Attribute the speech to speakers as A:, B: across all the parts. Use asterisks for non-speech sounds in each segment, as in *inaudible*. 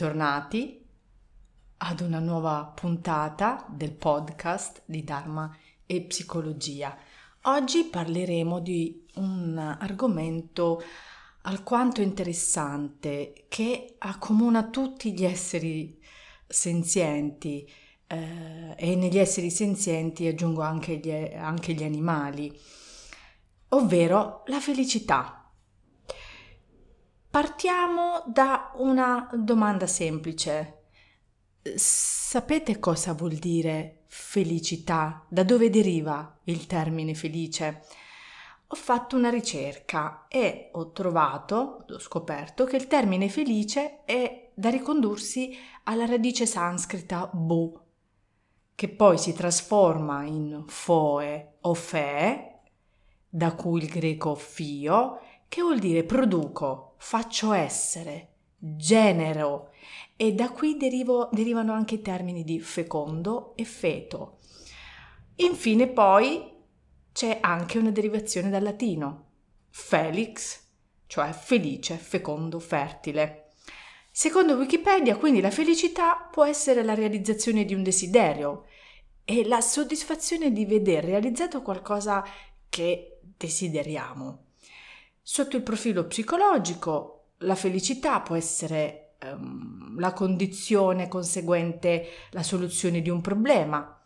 A: Bentornati ad una nuova puntata del podcast di Dharma e Psicologia. Oggi parleremo di un argomento alquanto interessante che accomuna tutti gli esseri senzienti eh, e negli esseri senzienti aggiungo anche gli, anche gli animali, ovvero la felicità. Partiamo da una domanda semplice. Sapete cosa vuol dire felicità? Da dove deriva il termine felice? Ho fatto una ricerca e ho trovato, ho scoperto che il termine felice è da ricondursi alla radice sanscrita bu, che poi si trasforma in foe o fe, da cui il greco fio, che vuol dire produco, faccio essere, genero e da qui derivo, derivano anche i termini di fecondo e feto. Infine poi c'è anche una derivazione dal latino, felix, cioè felice, fecondo, fertile. Secondo Wikipedia, quindi la felicità può essere la realizzazione di un desiderio e la soddisfazione di vedere realizzato qualcosa che desideriamo. Sotto il profilo psicologico, la felicità può essere um, la condizione conseguente la soluzione di un problema.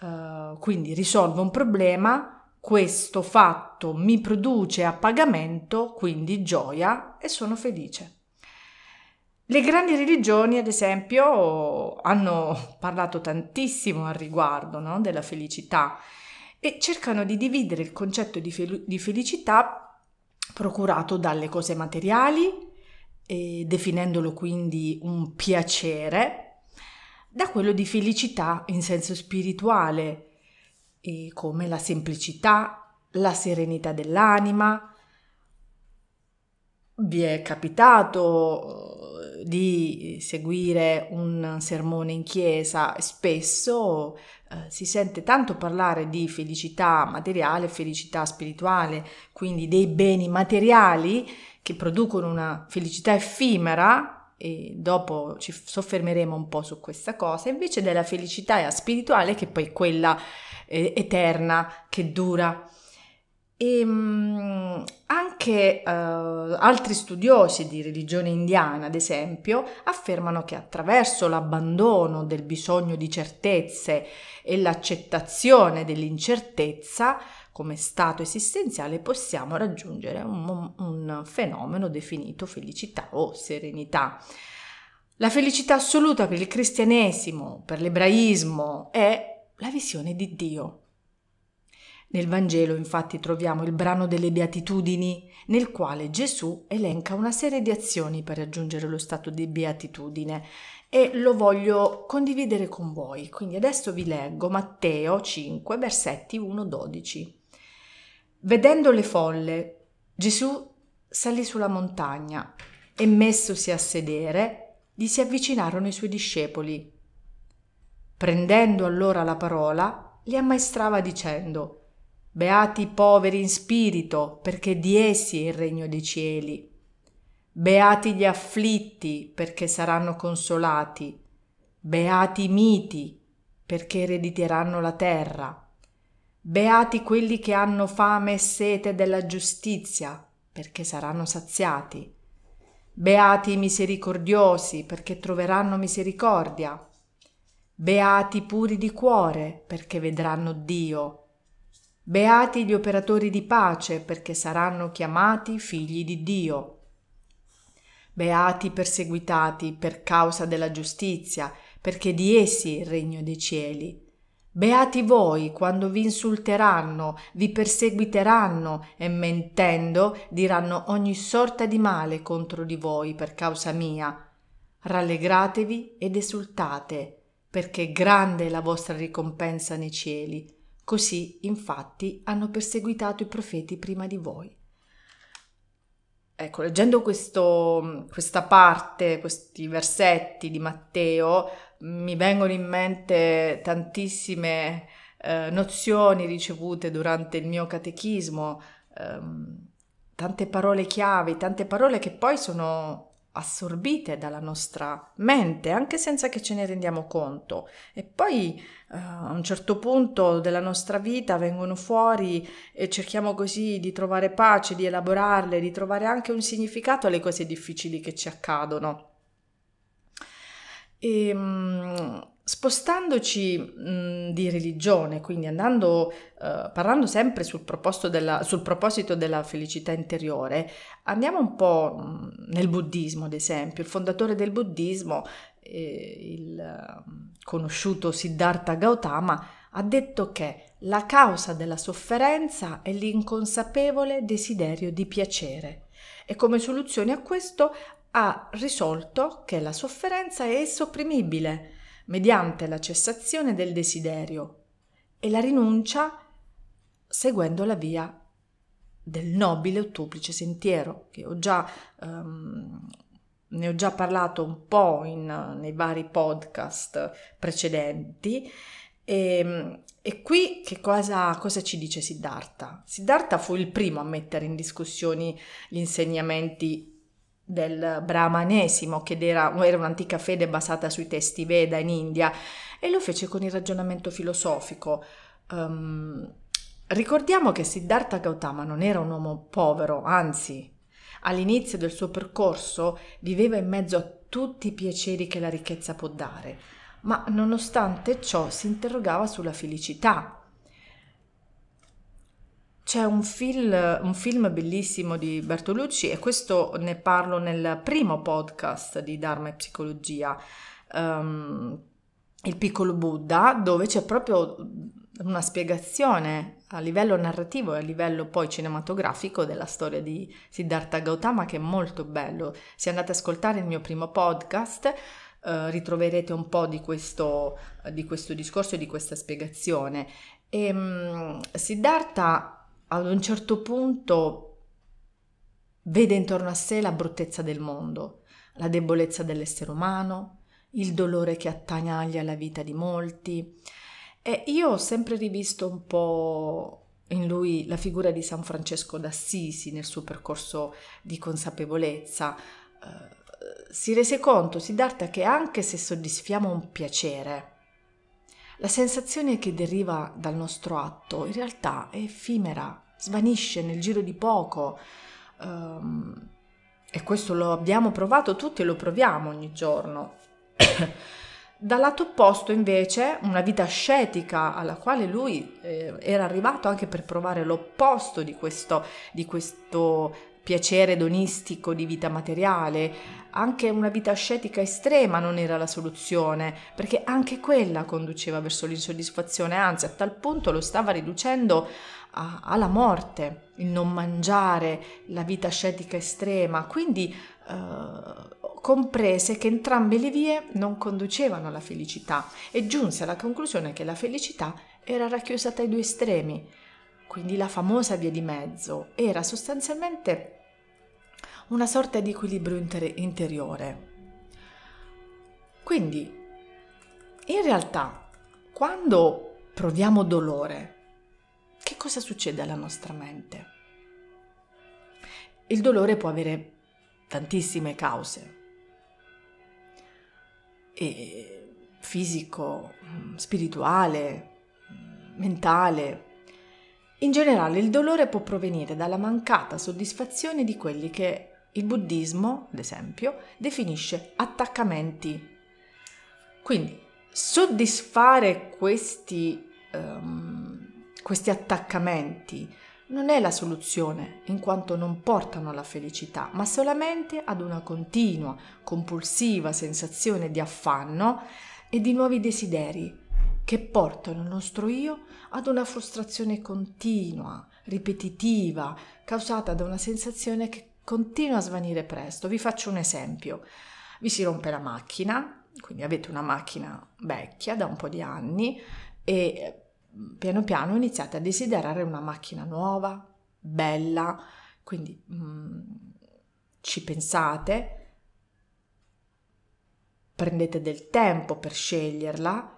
A: Uh, quindi risolvo un problema, questo fatto mi produce a pagamento, quindi gioia e sono felice. Le grandi religioni, ad esempio, hanno parlato tantissimo al riguardo no? della felicità e cercano di dividere il concetto di, fel- di felicità procurato dalle cose materiali, definendolo quindi un piacere, da quello di felicità in senso spirituale, come la semplicità, la serenità dell'anima. Vi è capitato di seguire un sermone in chiesa spesso eh, si sente tanto parlare di felicità materiale, felicità spirituale, quindi dei beni materiali che producono una felicità effimera e dopo ci soffermeremo un po' su questa cosa, invece della felicità spirituale che poi è quella eh, eterna che dura e um, anche uh, altri studiosi di religione indiana, ad esempio, affermano che attraverso l'abbandono del bisogno di certezze e l'accettazione dell'incertezza come stato esistenziale possiamo raggiungere un, un fenomeno definito felicità o serenità. La felicità assoluta per il cristianesimo, per l'ebraismo, è la visione di Dio nel Vangelo infatti troviamo il brano delle beatitudini, nel quale Gesù elenca una serie di azioni per raggiungere lo stato di beatitudine e lo voglio condividere con voi. Quindi adesso vi leggo Matteo 5, versetti 1-12. Vedendo le folle, Gesù salì sulla montagna e messosi a sedere, gli si avvicinarono i suoi discepoli. Prendendo allora la parola, li ammaestrava dicendo Beati i poveri in spirito, perché di essi è il regno dei cieli. Beati gli afflitti, perché saranno consolati. Beati i miti, perché erediteranno la terra. Beati quelli che hanno fame e sete della giustizia, perché saranno saziati. Beati i misericordiosi, perché troveranno misericordia. Beati i puri di cuore, perché vedranno Dio. Beati gli operatori di pace, perché saranno chiamati figli di Dio. Beati i perseguitati per causa della giustizia, perché di essi è il regno dei cieli. Beati voi quando vi insulteranno, vi perseguiteranno e mentendo diranno ogni sorta di male contro di voi per causa mia. Rallegratevi ed esultate, perché grande è la vostra ricompensa nei cieli Così, infatti, hanno perseguitato i profeti prima di voi. Ecco, leggendo questo, questa parte, questi versetti di Matteo, mi vengono in mente tantissime eh, nozioni ricevute durante il mio catechismo, ehm, tante parole chiavi, tante parole che poi sono assorbite dalla nostra mente, anche senza che ce ne rendiamo conto. E poi uh, a un certo punto della nostra vita vengono fuori e cerchiamo così di trovare pace, di elaborarle, di trovare anche un significato alle cose difficili che ci accadono. E, um, Spostandoci mh, di religione, quindi andando, uh, parlando sempre sul, della, sul, proposito della felicità interiore, andiamo un po' nel buddismo, ad esempio. Il fondatore del buddismo, eh, il conosciuto Siddhartha Gautama, ha detto che la causa della sofferenza è l'inconsapevole desiderio di piacere e come soluzione a questo ha risolto che la sofferenza è sopprimibile mediante la cessazione del desiderio e la rinuncia seguendo la via del nobile ottuplice sentiero, che ho già, um, ne ho già parlato un po' in, nei vari podcast precedenti. E, e qui che cosa, cosa, ci dice Siddhartha? Siddhartha fu il primo a mettere in discussione gli insegnamenti del brahmanesimo, che era, era un'antica fede basata sui testi Veda in India, e lo fece con il ragionamento filosofico. Um, ricordiamo che Siddhartha Gautama non era un uomo povero, anzi, all'inizio del suo percorso viveva in mezzo a tutti i piaceri che la ricchezza può dare, ma nonostante ciò si interrogava sulla felicità c'è un film, un film, bellissimo di Bertolucci e questo ne parlo nel primo podcast di Dharma e Psicologia, um, Il piccolo Buddha, dove c'è proprio una spiegazione a livello narrativo e a livello poi cinematografico della storia di Siddhartha Gautama che è molto bello. Se andate ad ascoltare il mio primo podcast uh, ritroverete un po' di questo, di questo discorso e di questa spiegazione. E, um, Siddhartha ad un certo punto vede intorno a sé la bruttezza del mondo, la debolezza dell'essere umano, il dolore che attanaglia la vita di molti. E io ho sempre rivisto un po' in lui la figura di San Francesco d'Assisi nel suo percorso di consapevolezza. Uh, si rese conto, Siddhartha, che anche se soddisfiamo un piacere, la sensazione che deriva dal nostro atto in realtà è effimera, svanisce nel giro di poco. Um, e questo lo abbiamo provato tutti e lo proviamo ogni giorno. *coughs* Dal lato opposto, invece, una vita ascetica alla quale lui eh, era arrivato anche per provare l'opposto di questo, di questo piacere edonistico di vita materiale, anche una vita ascetica estrema non era la soluzione, perché anche quella conduceva verso l'insoddisfazione, anzi a tal punto lo stava riducendo a, alla morte, il non mangiare, la vita ascetica estrema, quindi eh, comprese che entrambe le vie non conducevano alla felicità e giunse alla conclusione che la felicità era racchiusa tra i due estremi, quindi la famosa via di mezzo era sostanzialmente una sorta di equilibrio inter- interiore. Quindi, in realtà, quando proviamo dolore, che cosa succede alla nostra mente? Il dolore può avere tantissime cause. E fisico, spirituale, mentale, in generale il dolore può provenire dalla mancata soddisfazione di quelli che il buddismo, ad esempio, definisce attaccamenti. Quindi soddisfare questi, um, questi attaccamenti non è la soluzione, in quanto non portano alla felicità, ma solamente ad una continua, compulsiva sensazione di affanno e di nuovi desideri che portano il nostro io ad una frustrazione continua, ripetitiva, causata da una sensazione che continua a svanire presto. Vi faccio un esempio. Vi si rompe la macchina, quindi avete una macchina vecchia da un po' di anni e piano piano iniziate a desiderare una macchina nuova, bella, quindi mm, ci pensate, prendete del tempo per sceglierla,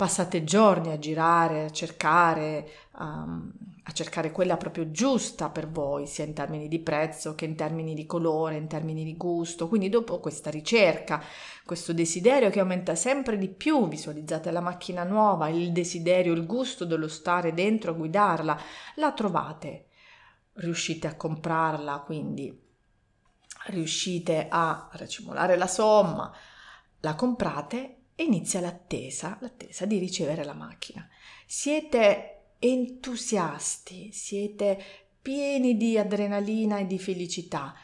A: passate giorni a girare, a cercare, um, a a cercare quella proprio giusta per voi, sia in termini di prezzo che in termini di colore, in termini di gusto. Quindi dopo questa ricerca, questo desiderio che aumenta sempre di più, visualizzate la macchina nuova, il desiderio, il gusto dello stare dentro, guidarla, la trovate, riuscite a comprarla, quindi riuscite a racimolare la somma, la comprate e inizia l'attesa, l'attesa di ricevere la macchina. Siete entusiasti, siete pieni di adrenalina e di felicità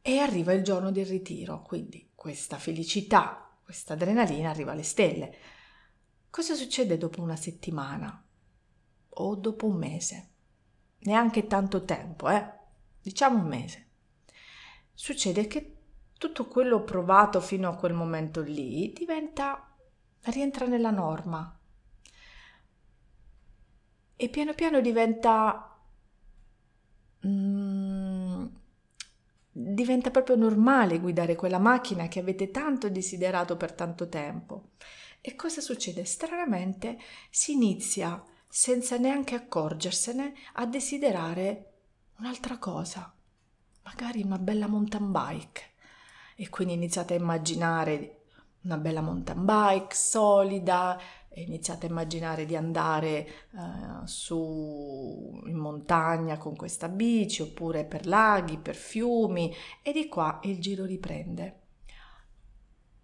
A: e arriva il giorno del ritiro, quindi questa felicità, questa adrenalina arriva alle stelle. Cosa succede dopo una settimana o dopo un mese? Neanche tanto tempo, eh? Diciamo un mese. Succede che tutto quello provato fino a quel momento lì diventa rientra nella norma, e piano piano diventa mm, diventa proprio normale guidare quella macchina che avete tanto desiderato per tanto tempo. E cosa succede? Stranamente si inizia, senza neanche accorgersene, a desiderare un'altra cosa, magari una bella mountain bike. E quindi iniziate a immaginare una bella mountain bike solida, iniziate a immaginare di andare uh, su in montagna con questa bici oppure per laghi, per fiumi e di qua il giro riprende.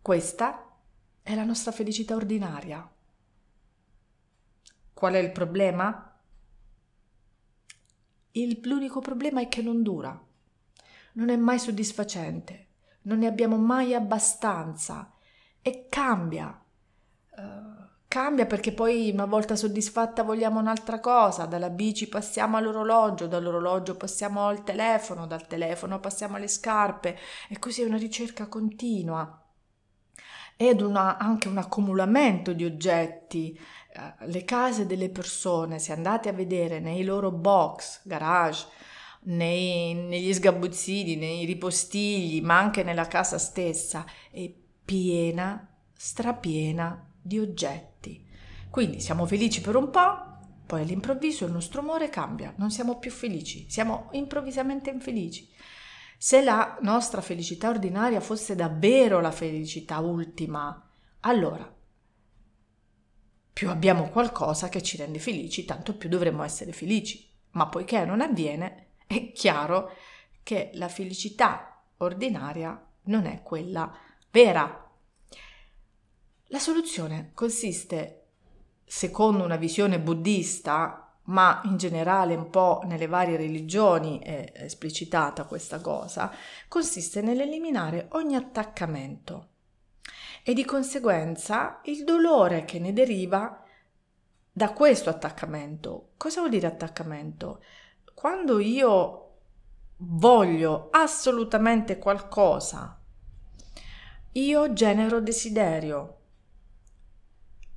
A: Questa è la nostra felicità ordinaria. Qual è il problema? Il, l'unico problema è che non dura, non è mai soddisfacente, non ne abbiamo mai abbastanza e cambia. Uh, Cambia perché poi una volta soddisfatta vogliamo un'altra cosa, dalla bici passiamo all'orologio, dall'orologio passiamo al telefono, dal telefono passiamo alle scarpe e così è una ricerca continua ed una, anche un accumulamento di oggetti. Eh, le case delle persone, se andate a vedere nei loro box, garage, nei, negli sgabuzzini, nei ripostigli, ma anche nella casa stessa, è piena, strapiena di oggetti. Quindi siamo felici per un po', poi all'improvviso il nostro umore cambia, non siamo più felici, siamo improvvisamente infelici. Se la nostra felicità ordinaria fosse davvero la felicità ultima, allora più abbiamo qualcosa che ci rende felici, tanto più dovremmo essere felici. Ma poiché non avviene, è chiaro che la felicità ordinaria non è quella vera. La soluzione consiste, secondo una visione buddista, ma in generale un po' nelle varie religioni è esplicitata questa cosa, consiste nell'eliminare ogni attaccamento e di conseguenza il dolore che ne deriva da questo attaccamento. Cosa vuol dire attaccamento? Quando io voglio assolutamente qualcosa, io genero desiderio,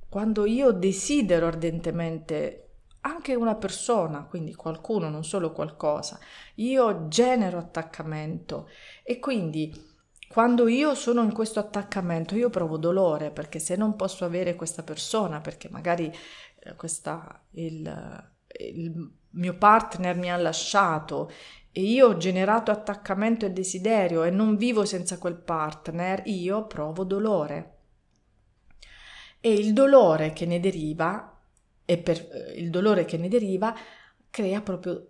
A: quando io desidero ardentemente anche una persona, quindi qualcuno, non solo qualcosa, io genero attaccamento. E quindi quando io sono in questo attaccamento io provo dolore perché se non posso avere questa persona, perché magari eh, questa, il, il mio partner mi ha lasciato e io ho generato attaccamento e desiderio e non vivo senza quel partner, io provo dolore e il dolore che ne deriva, e per eh, il dolore che ne deriva, crea proprio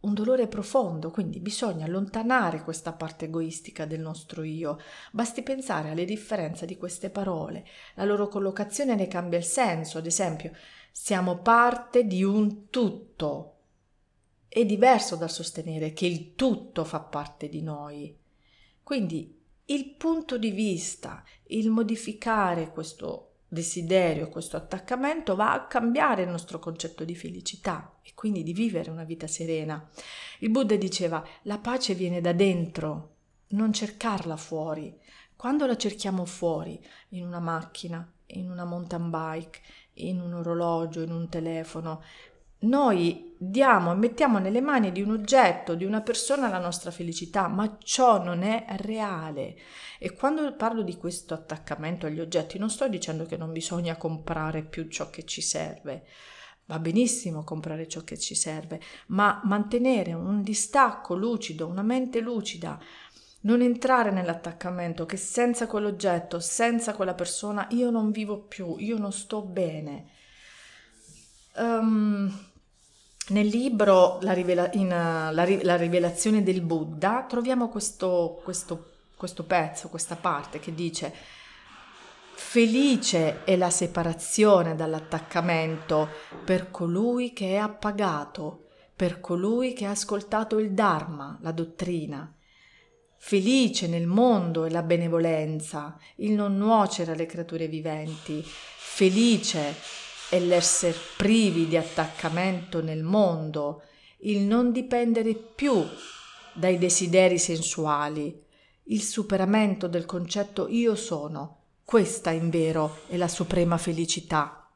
A: un dolore profondo, quindi bisogna allontanare questa parte egoistica del nostro io. Basti pensare alle differenze di queste parole, la loro collocazione ne cambia il senso, ad esempio, siamo parte di un tutto. È diverso dal sostenere che il tutto fa parte di noi. Quindi il punto di vista, il modificare questo desiderio, questo attaccamento va a cambiare il nostro concetto di felicità e quindi di vivere una vita serena. Il Buddha diceva la pace viene da dentro, non cercarla fuori. Quando la cerchiamo fuori, in una macchina, in una mountain bike, in un orologio, in un telefono, noi diamo e mettiamo nelle mani di un oggetto, di una persona la nostra felicità, ma ciò non è reale. E quando parlo di questo attaccamento agli oggetti, non sto dicendo che non bisogna comprare più ciò che ci serve, Va benissimo comprare ciò che ci serve, ma mantenere un distacco lucido, una mente lucida, non entrare nell'attaccamento che senza quell'oggetto, senza quella persona, io non vivo più, io non sto bene. Um, nel libro la, rivela- in, uh, la, la, rivelazione del Buddha troviamo questo, questo, questo pezzo, questa parte che dice Felice è la separazione dall'attaccamento per colui che è appagato, per colui che ha ascoltato il Dharma, la dottrina. Felice nel mondo è la benevolenza, il non nuocere alle creature viventi. Felice è l'essere privi di attaccamento nel mondo, il non dipendere più dai desideri sensuali, il superamento del concetto io sono questa, in vero, è la suprema felicità.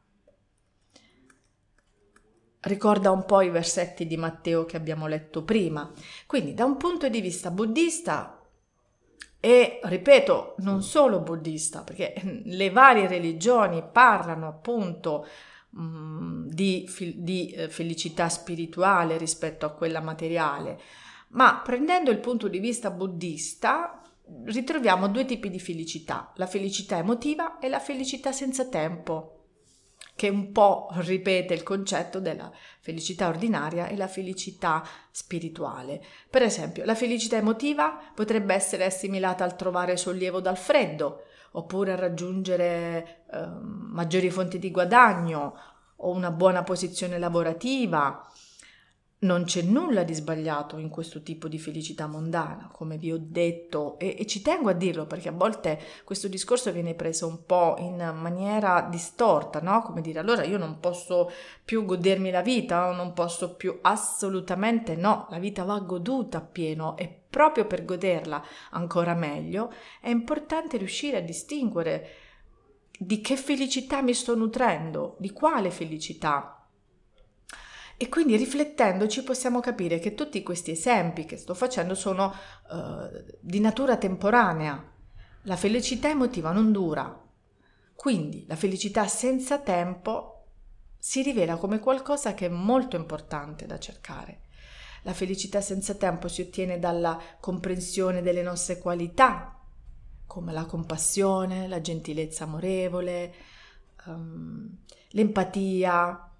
A: Ricorda un po' i versetti di Matteo che abbiamo letto prima. Quindi, da un punto di vista buddista, e ripeto, non solo buddista, perché *laughs* le varie religioni parlano appunto mh, mm, di, di eh, felicità spirituale rispetto a quella materiale, ma prendendo il punto di vista buddista, ritroviamo due tipi di felicità, la felicità emotiva e la felicità senza tempo, che un po' ripete il concetto della felicità ordinaria e la felicità spirituale. Per esempio, la felicità emotiva potrebbe essere assimilata al trovare sollievo dal freddo, oppure a raggiungere eh, maggiori fonti di guadagno o una buona posizione lavorativa, non c'è nulla di sbagliato in questo tipo di felicità mondana, come vi ho detto, e, e, ci tengo a dirlo perché a volte questo discorso viene preso un po' in maniera distorta, no? Come dire, allora io non posso più godermi la vita, non posso più assolutamente no, la vita va goduta appieno e proprio per goderla ancora meglio è importante riuscire a distinguere di che felicità mi sto nutrendo, di quale felicità e quindi riflettendoci possiamo capire che tutti questi esempi che sto facendo sono uh, di natura temporanea. La felicità emotiva non dura. Quindi la felicità senza tempo si rivela come qualcosa che è molto importante da cercare. La felicità senza tempo si ottiene dalla comprensione delle nostre qualità, come la compassione, la gentilezza amorevole, um, l'empatia,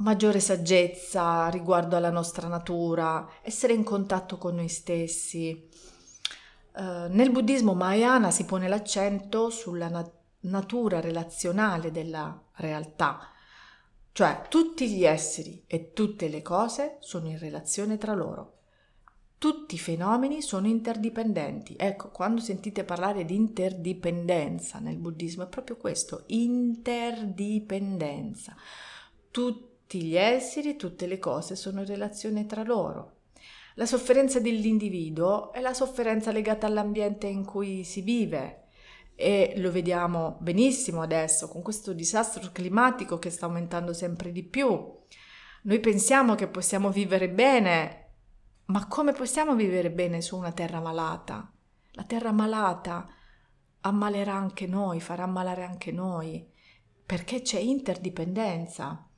A: maggiore saggezza riguardo alla nostra natura, essere in contatto con noi stessi. Uh, nel buddismo Mahayana si pone l'accento sulla nat- natura relazionale della realtà, cioè tutti gli esseri e tutte le cose sono in relazione tra loro. Tutti i fenomeni sono interdipendenti. Ecco, quando sentite parlare di interdipendenza nel buddismo è proprio questo, interdipendenza. Tutti tutti gli esseri, tutte le cose sono in relazione tra loro. La sofferenza dell'individuo è la sofferenza legata all'ambiente in cui si vive e lo vediamo benissimo adesso con questo disastro climatico che sta aumentando sempre di più. Noi pensiamo che possiamo vivere bene, ma come possiamo vivere bene su una terra malata? La terra malata ammalerà anche noi, farà ammalare anche noi, perché c'è interdipendenza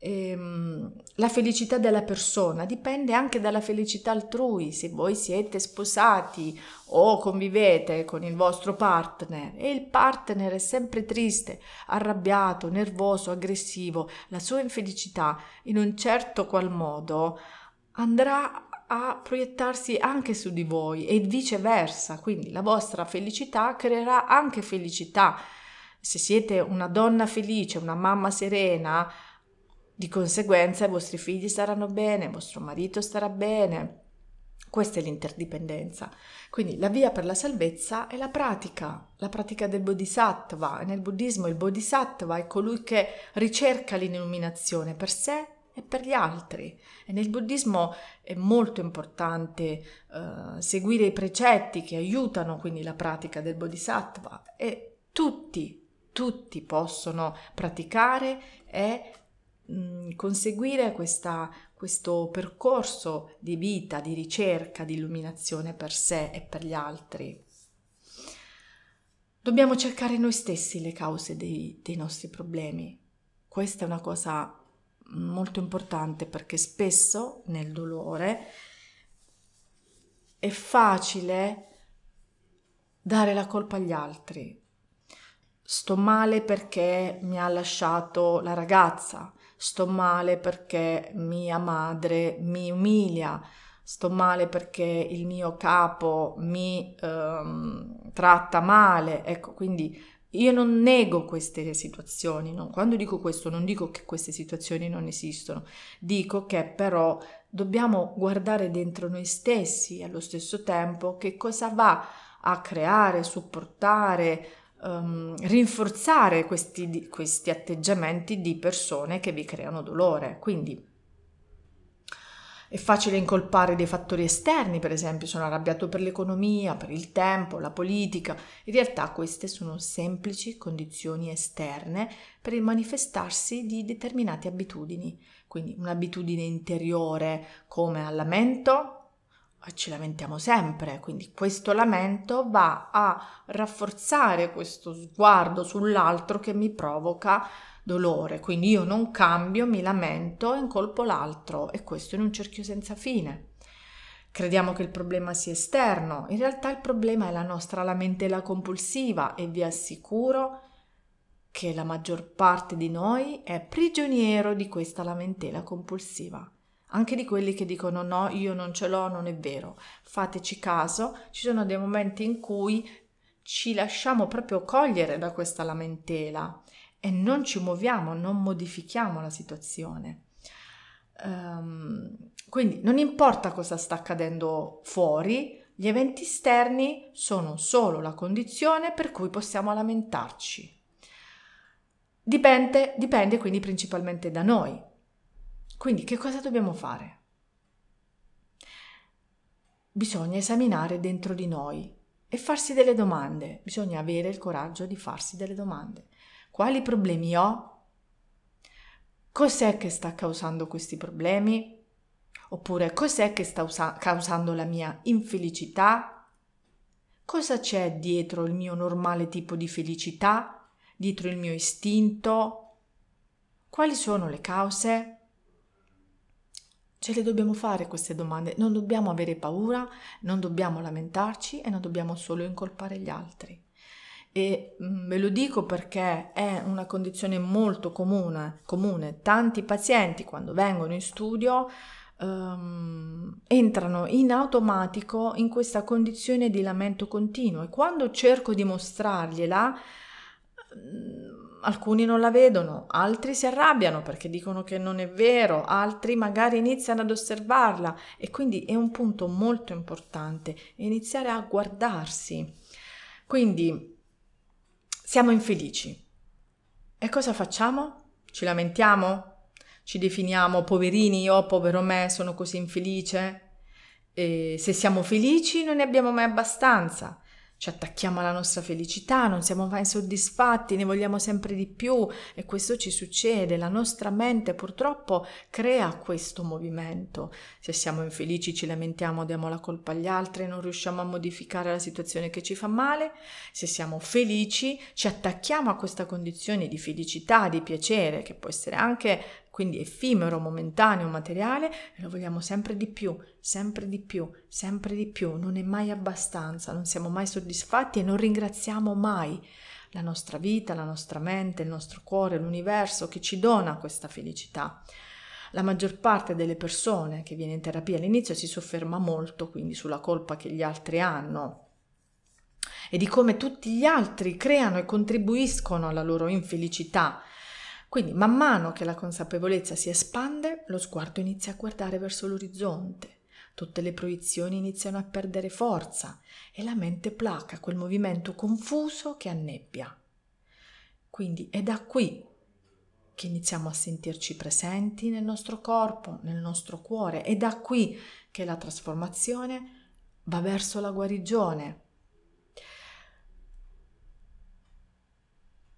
A: ehm, la felicità della persona dipende anche dalla felicità altrui. Se voi siete sposati o convivete con il vostro partner e il partner è sempre triste, arrabbiato, nervoso, aggressivo, la sua infelicità in un certo qual modo andrà a proiettarsi anche su di voi e viceversa, quindi la vostra felicità creerà anche felicità. Se siete una donna felice, una mamma serena, di conseguenza i vostri figli staranno bene, il vostro marito starà bene. Questa è l'interdipendenza. Quindi la via per la salvezza è la pratica, la pratica del bodhisattva. Nel buddismo il bodhisattva è colui che ricerca l'illuminazione per sé e per gli altri. E nel buddismo è molto importante uh, seguire i precetti che aiutano quindi la pratica del bodhisattva e tutti, tutti possono praticare e conseguire questa, questo percorso di vita, di ricerca, di illuminazione per sé e per gli altri. Dobbiamo cercare noi stessi le cause dei, dei nostri problemi. Questa è una cosa molto importante perché spesso nel dolore è facile dare la colpa agli altri. Sto male perché mi ha lasciato la ragazza, sto male perché mia madre mi umilia, sto male perché il mio capo mi ehm, tratta male. Ecco, quindi io non nego queste situazioni, no? quando dico questo non dico che queste situazioni non esistono, dico che però dobbiamo guardare dentro noi stessi allo stesso tempo che cosa va a creare, supportare, um, rinforzare questi, questi atteggiamenti di persone che vi creano dolore. Quindi è facile incolpare dei fattori esterni, per esempio sono arrabbiato per l'economia, per il tempo, la politica. In realtà queste sono semplici condizioni esterne per il manifestarsi di determinate abitudini. Quindi un'abitudine interiore come al lamento, ci lamentiamo sempre, quindi questo lamento va a rafforzare questo sguardo sull'altro che mi provoca dolore, quindi io non cambio, mi lamento, incolpo l'altro e questo in un cerchio senza fine. Crediamo che il problema sia esterno, in realtà il problema è la nostra lamentela compulsiva e vi assicuro che la maggior parte di noi è prigioniero di questa lamentela compulsiva. Anche di quelli che dicono no, io non ce l'ho, non è vero. Fateci caso, ci sono dei momenti in cui ci lasciamo proprio cogliere da questa lamentela e non ci muoviamo, non modifichiamo la situazione. Um, quindi non importa cosa sta accadendo fuori, gli eventi esterni sono solo la condizione per cui possiamo lamentarci. Dipende, dipende quindi principalmente da noi. Quindi che cosa dobbiamo fare? Bisogna esaminare dentro di noi e farsi delle domande, bisogna avere il coraggio di farsi delle domande. Quali problemi ho? Cos'è che sta causando questi problemi? Oppure cos'è che sta usa- causando la mia infelicità? Cosa c'è dietro il mio normale tipo di felicità? Dietro il mio istinto? Quali sono le cause? Ce le dobbiamo fare queste domande, non dobbiamo avere paura, non dobbiamo lamentarci e non dobbiamo solo incolpare gli altri e mm, ve lo dico perché è una condizione molto comune, comune. Tanti pazienti quando vengono in studio um, entrano in automatico in questa condizione di lamento continuo e quando cerco di mostrargliela mm, alcuni non la vedono, altri si arrabbiano perché dicono che non è vero, altri magari iniziano ad osservarla e quindi è un punto molto importante iniziare a guardarsi. Quindi siamo infelici. E cosa facciamo? Ci lamentiamo? Ci definiamo poverini, oh povero me, sono così infelice? E se siamo felici non ne abbiamo mai abbastanza ci attacchiamo alla nostra felicità, non siamo mai soddisfatti, ne vogliamo sempre di più e questo ci succede. La nostra mente purtroppo crea questo movimento. Se siamo infelici ci lamentiamo, diamo la colpa agli altri, non riusciamo a modificare la situazione che ci fa male. Se siamo felici ci attacchiamo a questa condizione di felicità, di piacere, che può essere anche quindi effimero, momentaneo, materiale, e lo vogliamo sempre di più, sempre di più, sempre di più, non è mai abbastanza, non siamo mai soddisfatti e non ringraziamo mai la nostra vita, la nostra mente, il nostro cuore, l'universo che ci dona questa felicità. La maggior parte delle persone che viene in terapia all'inizio si sofferma molto quindi sulla colpa che gli altri hanno e di come tutti gli altri creano e contribuiscono alla loro infelicità quindi man mano che la consapevolezza si espande, lo sguardo inizia a guardare verso l'orizzonte, tutte le proiezioni iniziano a perdere forza e la mente placa quel movimento confuso che annebbia. Quindi è da qui che iniziamo a sentirci presenti nel nostro corpo, nel nostro cuore, è da qui che la trasformazione va verso la guarigione.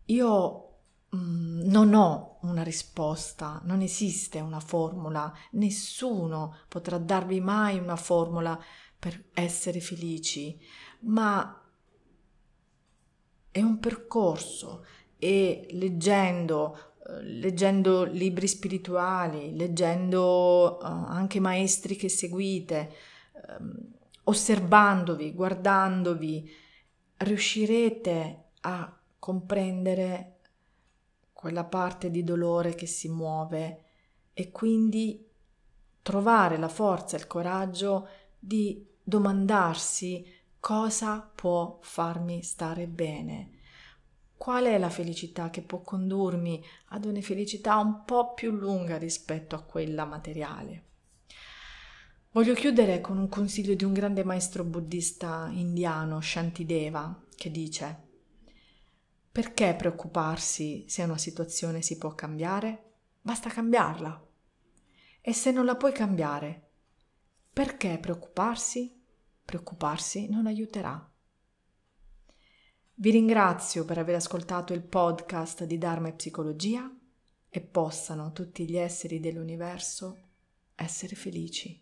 A: Io non ho una risposta, non esiste una formula, nessuno potrà darvi mai una formula per essere felici, ma è un percorso e leggendo eh, leggendo libri spirituali, leggendo uh, anche maestri che seguite, um, osservandovi, guardandovi, riuscirete a comprendere quella parte di dolore che si muove e quindi trovare la forza e il coraggio di domandarsi cosa può farmi stare bene, qual è la felicità che può condurmi ad una felicità un po' più lunga rispetto a quella materiale. Voglio chiudere con un consiglio di un grande maestro buddista indiano, Shantideva, che dice perché preoccuparsi se una situazione si può cambiare? Basta cambiarla. E se non la puoi cambiare, perché preoccuparsi? Preoccuparsi non aiuterà. Vi ringrazio per aver ascoltato il podcast di Dharma e Psicologia e possano tutti gli esseri dell'universo essere felici.